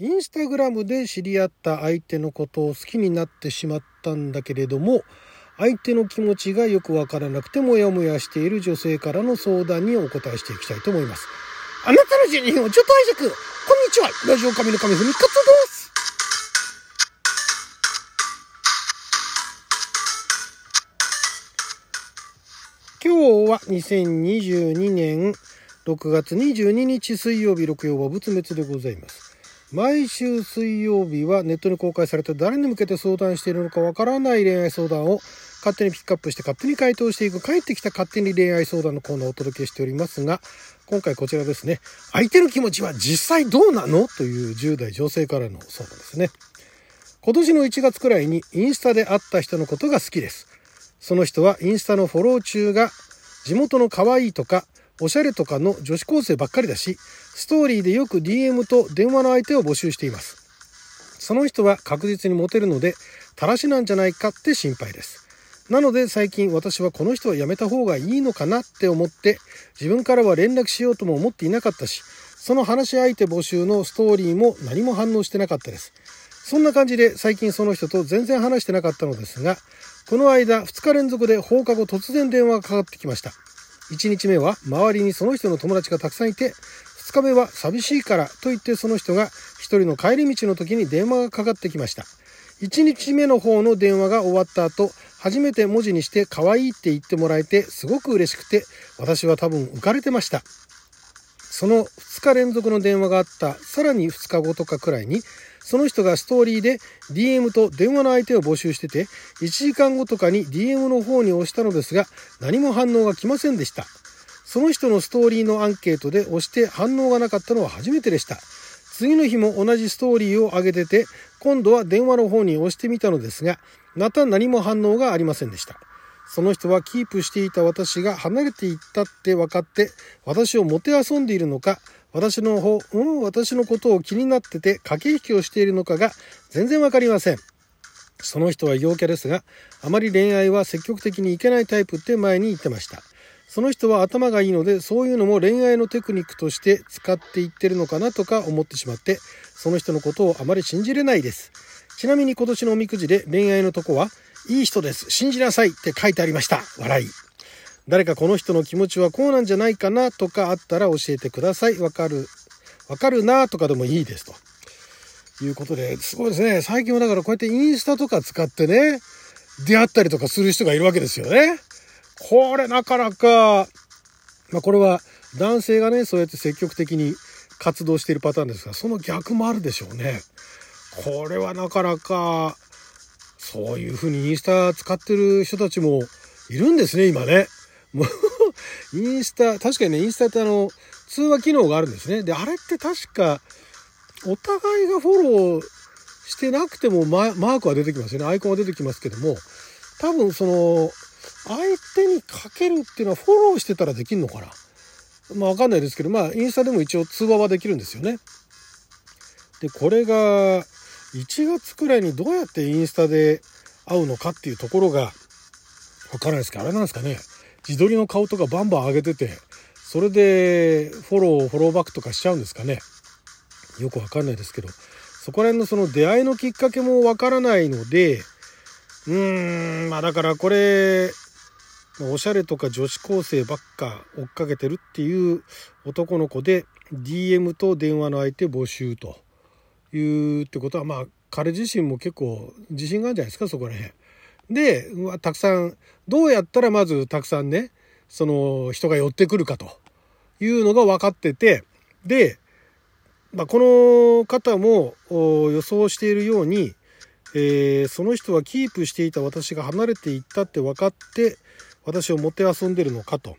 インスタグラムで知り合った相手のことを好きになってしまったんだけれども相手の気持ちがよくわからなくてモヤモヤしている女性からの相談にお答えしていきたいと思います。あなたの12分をちょっと拝借こんにちはラジオ神の神ふみかです今日は2022年6月22日水曜日六曜は仏滅でございます。毎週水曜日はネットに公開された誰に向けて相談しているのかわからない恋愛相談を勝手にピックアップして勝手に回答していく帰ってきた勝手に恋愛相談のコーナーをお届けしておりますが今回こちらですね相手の気持ちは実際どうなの？という10代女性からの相談ですね。今年の1月くらいにインスタで会った人のことが好きです。その人はインスタのフォロー中が地元の可愛いとかおしゃれとかの女子高生ばっかりだし、ストーリーでよく DM と電話の相手を募集しています。その人は確実にモテるので、たらしなんじゃないかって心配です。なので最近私はこの人はやめた方がいいのかなって思って、自分からは連絡しようとも思っていなかったし、その話し相手募集のストーリーも何も反応してなかったです。そんな感じで最近その人と全然話してなかったのですが、この間2日連続で放課後突然電話がかかってきました。1日目は周りにその人の友達がたくさんいて、2日目は寂しいからと言ってその人が1人の帰り道の時に電話がかかってきました。1日目の方の電話が終わった後、初めて文字にして可愛いって言ってもらえてすごく嬉しくて、私は多分浮かれてました。その2日連続の電話があったさらに2日後とかくらいにその人がストーリーで DM と電話の相手を募集してて、1時間後とかに DM の方に押したのですが、何も反応が来ませんでした。その人のストーリーのアンケートで押して反応がなかったのは初めてでした。次の日も同じストーリーを上げてて、今度は電話の方に押してみたのですが、また何も反応がありませんでした。その人はキープしていた私が離れていったって分かって、私をもてあそんでいるのか、私の方、うん、私のことを気になってて駆け引きをしているのかが全然わかりません。その人は陽キャですが、あまり恋愛は積極的にいけないタイプって前に言ってました。その人は頭がいいので、そういうのも恋愛のテクニックとして使っていってるのかなとか思ってしまって、その人のことをあまり信じれないです。ちなみに今年のおみくじで恋愛のとこは、いい人です。信じなさいって書いてありました。笑い。誰かこの人の気持ちはこうなんじゃないかなとかあったら教えてください。わかる、わかるなとかでもいいですと。いうことで、すごいですね。最近はだからこうやってインスタとか使ってね、出会ったりとかする人がいるわけですよね。これなかなか、まあこれは男性がね、そうやって積極的に活動しているパターンですが、その逆もあるでしょうね。これはなかなか、そういうふうにインスタ使ってる人たちもいるんですね、今ね。もう、インスタ、確かにね、インスタってあの、通話機能があるんですね。で、あれって確か、お互いがフォローしてなくてもマークは出てきますよね。アイコンは出てきますけども、多分その、相手にかけるっていうのはフォローしてたらできるのかな。まあわかんないですけど、まあインスタでも一応通話はできるんですよね。で、これが1月くらいにどうやってインスタで会うのかっていうところがわからないですけど、あれなんですかね。自撮りの顔とかバンバン上げてて、それでフォロー、フォローバックとかしちゃうんですかね。よくわかんないですけど、そこら辺のその出会いのきっかけもわからないので、うーん、まあだからこれ、おしゃれとか女子高生ばっか追っかけてるっていう男の子で DM と電話の相手募集というってことはまあ彼自身も結構自信があるんじゃないですかそこら辺。で、たくさん、どうやったらまずたくさんね、その人が寄ってくるかというのが分かってて、で、まあ、この方も予想しているように、えー、その人はキープしていた私が離れていったって分かって私をもてあそんでるのかと。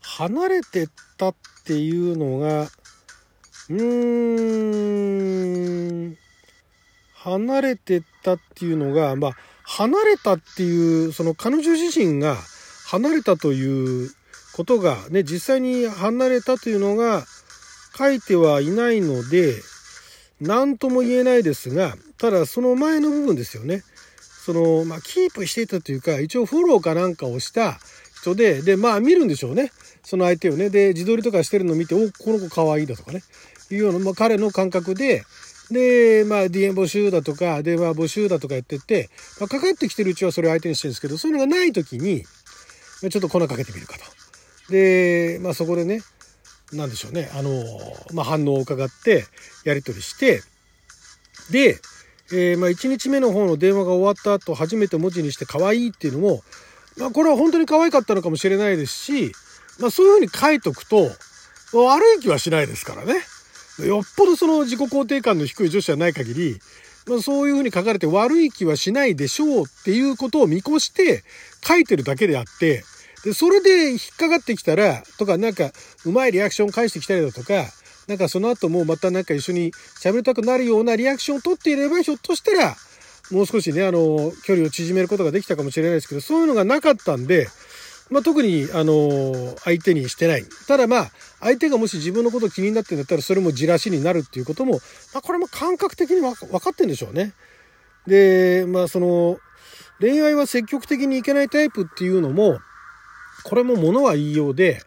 離れてったっていうのがうーん離れてったっていうのがまあ離れたっていうその彼女自身が離れたということがね実際に離れたというのが書いてはいないので何とも言えないですがただその前の部分ですよね。そのまあキープしていたというか一応フォローかなんかをした人ででまあ見るんでしょうね。その相手をね。で自撮りとかしてるのを見ておこの子かわいいだとかね。いうような、まあ、彼の感覚で、で、まあ、DM 募集だとか、電話募集だとかやってて、まあ、かかってきてるうちはそれを相手にしてるんですけど、そういうのがない時に、ちょっと粉かけてみるかと。で、まあ、そこでね、なんでしょうね、あの、まあ、反応を伺って、やり取りして、で、えー、まあ、1日目の方の電話が終わった後、初めて文字にして可愛いっていうのも、まあ、これは本当に可愛かったのかもしれないですし、まあ、そういうふうに書いとくと、悪い気はしないですからね。よっぽどその自己肯定感の低い女子はない限り、まあ、そういうふうに書かれて悪い気はしないでしょうっていうことを見越して書いてるだけであって、で、それで引っかかってきたら、とかなんかうまいリアクション返してきたりだとか、なんかその後もまたなんか一緒に喋りたくなるようなリアクションを取っていれば、ひょっとしたら、もう少しね、あの、距離を縮めることができたかもしれないですけど、そういうのがなかったんで、まあ、特に、あの、相手にしてない。ただまあ、相手がもし自分のこと気になってんだったら、それもじらしになるっていうことも、まあ、これも感覚的に分かってんでしょうね。で、まあ、その、恋愛は積極的にいけないタイプっていうのも、これも物は言いようで、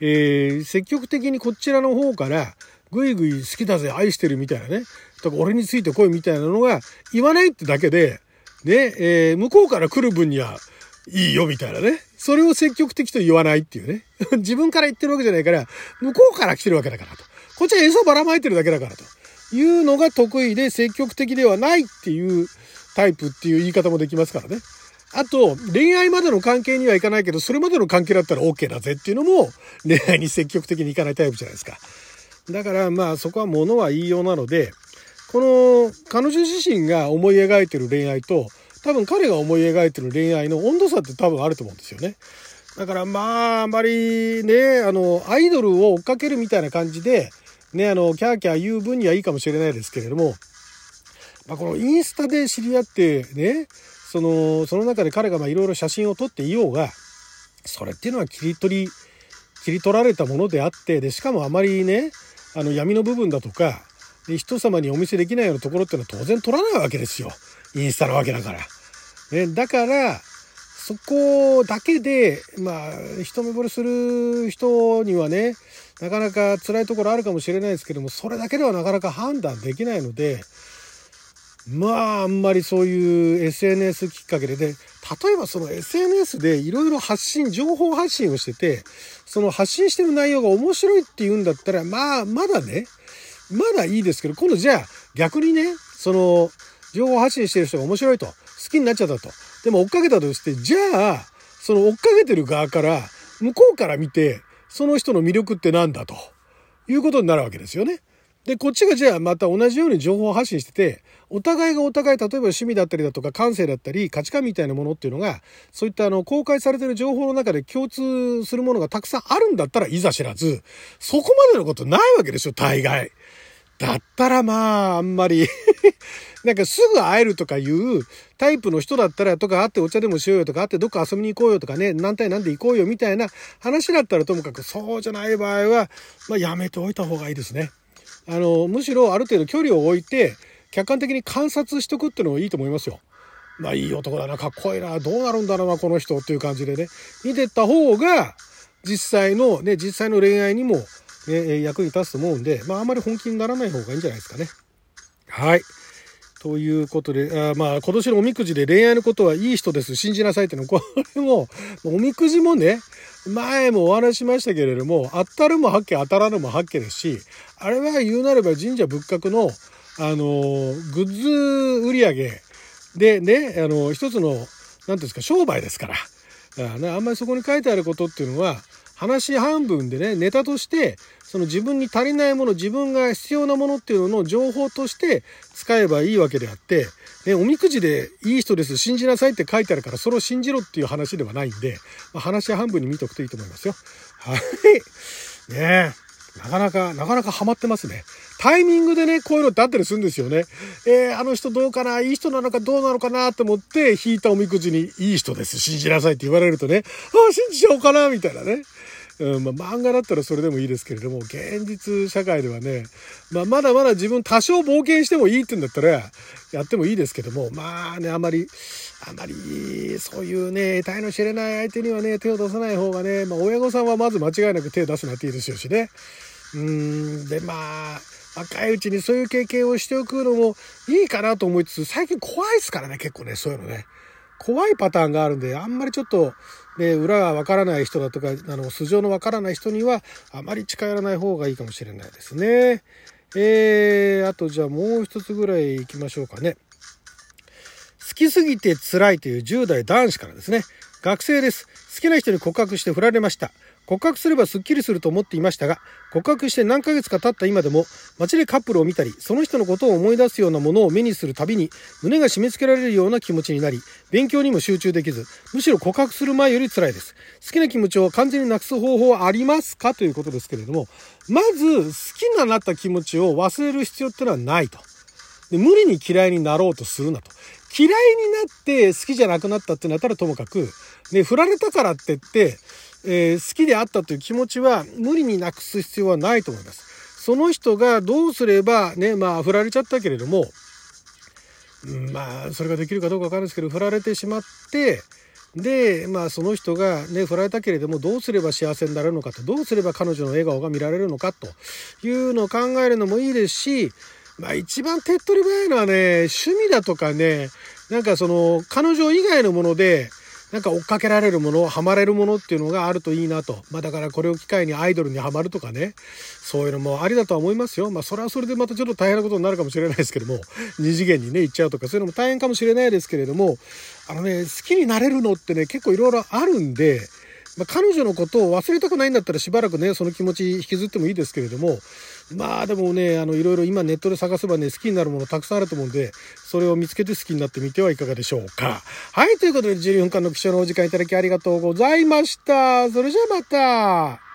えー、積極的にこちらの方から、ぐいぐい好きだぜ、愛してるみたいなね、とか俺についてこいみたいなのが言わないってだけで、ね、えー、向こうから来る分には、いいよみたいなね。それを積極的と言わないっていうね。自分から言ってるわけじゃないから、向こうから来てるわけだからと。こっちは餌をばらまいてるだけだからと。いうのが得意で積極的ではないっていうタイプっていう言い方もできますからね。あと、恋愛までの関係にはいかないけど、それまでの関係だったら OK だぜっていうのも、恋愛に積極的にいかないタイプじゃないですか。だからまあそこは物は言いようなので、この彼女自身が思い描いてる恋愛と、多分彼が思い描いてる恋愛の温度差って多分あると思うんですよね。だからまあ、あんまりね、あの、アイドルを追っかけるみたいな感じで、ね、あの、キャーキャー言う分にはいいかもしれないですけれども、まあ、このインスタで知り合ってね、その、その中で彼がいろいろ写真を撮っていようが、それっていうのは切り取り、切り取られたものであって、で、しかもあまりね、あの闇の部分だとか、で、人様にお見せできないようなところっていうのは当然取らないわけですよ。インスタなわけだから。ね、だから、そこだけで、まあ、一目惚れする人にはね、なかなか辛いところあるかもしれないですけども、それだけではなかなか判断できないので、まあ、あんまりそういう SNS きっかけで、で、例えばその SNS でいろいろ発信、情報発信をしてて、その発信してる内容が面白いって言うんだったら、まあ、まだね、まだいいですけど、今度じゃあ逆にね、その、情報発信してる人が面白いと、好きになっちゃったと。でも追っかけたとして、じゃあ、その追っかけてる側から、向こうから見て、その人の魅力って何だということになるわけですよね。で、こっちがじゃあまた同じように情報発信してて、お互いがお互い、例えば趣味だったりだとか感性だったり価値観みたいなものっていうのが、そういったあの、公開されてる情報の中で共通するものがたくさんあるんだったらいざ知らず、そこまでのことないわけでしょ、大概。だったらまあ、あんまりなんかすぐ会えるとかいうタイプの人だったらとか会ってお茶でもしようよとか会ってどっか遊びに行こうよとかね、何対何で行こうよみたいな話だったらともかくそうじゃない場合は、まあやめておいた方がいいですね。あの、むしろある程度距離を置いて、客観的に観察しとくっていうのもいいと思いますよ。まあいい男だな、かっこいいな、どうなるんだろうな、この人っていう感じでね。見てった方が、実際のね、実際の恋愛にも、ね、役に立つと思うんで、まああまり本気にならない方がいいんじゃないですかね。はい。ということで、あまあ今年のおみくじで恋愛のことはいい人です、信じなさいっての、これも、おみくじもね、前もお話しましたけれども、当たるも八卦、当たらぬも八卦ですし、あれは言うなれば神社仏閣の、あの、グッズ売り上げでね、あの、一つの、何ですか、商売ですから。ああんまりそこに書いてあることっていうのは、話半分でね、ネタとして、その自分に足りないもの、自分が必要なものっていうのの情報として使えばいいわけであって、ね、おみくじでいい人です、信じなさいって書いてあるから、それを信じろっていう話ではないんで、まあ、話半分に見とくといいと思いますよ。はい。ねえ。なかなか、なかなかハマってますね。タイミングでね、こういうのってあったりするんですよね。えー、あの人どうかないい人なのかどうなのかなと思って、引いたおみくじに、いい人です、信じなさいって言われるとね、ああ、信じちゃおうかな、みたいなね。うんまあ、漫画だったらそれでもいいですけれども、現実社会ではね、まあ、まだまだ自分多少冒険してもいいって言うんだったら、やってもいいですけども、まあね、あまり、あまり、そういうね、得体の知れない相手にはね、手を出さない方がね、まあ、親御さんはまず間違いなく手を出すなっていいですよしね。うん、で、まあ、若いうちにそういう経験をしておくのもいいかなと思いつつ、最近怖いですからね、結構ね、そういうのね。怖いパターンがあるんで、あんまりちょっと、で、裏がわからない人だとか、あの、素性のわからない人には、あまり近寄らない方がいいかもしれないですね。えー、あとじゃあもう一つぐらい行きましょうかね。好きすぎて辛いという10代男子からですね。学生です。好きな人に告白して振られました。告白すればスッキリすると思っていましたが、告白して何ヶ月か経った今でも、街でカップルを見たり、その人のことを思い出すようなものを目にするたびに、胸が締め付けられるような気持ちになり、勉強にも集中できず、むしろ告白する前より辛いです。好きな気持ちを完全になくす方法はありますかということですけれども、まず、好きななった気持ちを忘れる必要ってのはないと。で無理に嫌いになろうとするなと。嫌いになって好きじゃなくなったってなったらともかく、ね、振られたからって言って、えー、好きであったという気持ちは無理になくす必要はないと思います。その人がどうすればね、まあ振られちゃったけれども、まあそれができるかどうかわかるんですけど、振られてしまって、で、まあその人がね、振られたけれどもどうすれば幸せになれるのかと、どうすれば彼女の笑顔が見られるのかというのを考えるのもいいですし、まあ一番手っ取り早いのはね、趣味だとかね、なんかその彼女以外のもので、なんか追っかけられるもの、ハマれるものっていうのがあるといいなと。まあだからこれを機会にアイドルにはまるとかね。そういうのもありだとは思いますよ。まあそれはそれでまたちょっと大変なことになるかもしれないですけども、二次元にね、行っちゃうとかそういうのも大変かもしれないですけれども、あのね、好きになれるのってね、結構いろいろあるんで、まあ、彼女のことを忘れたくないんだったらしばらくね、その気持ち引きずってもいいですけれども、まあでもね、あの、いろいろ今ネットで探せばね、好きになるものたくさんあると思うんで、それを見つけて好きになってみてはいかがでしょうか。はい、ということで12分間の貴重なお時間いただきありがとうございました。それじゃあまた。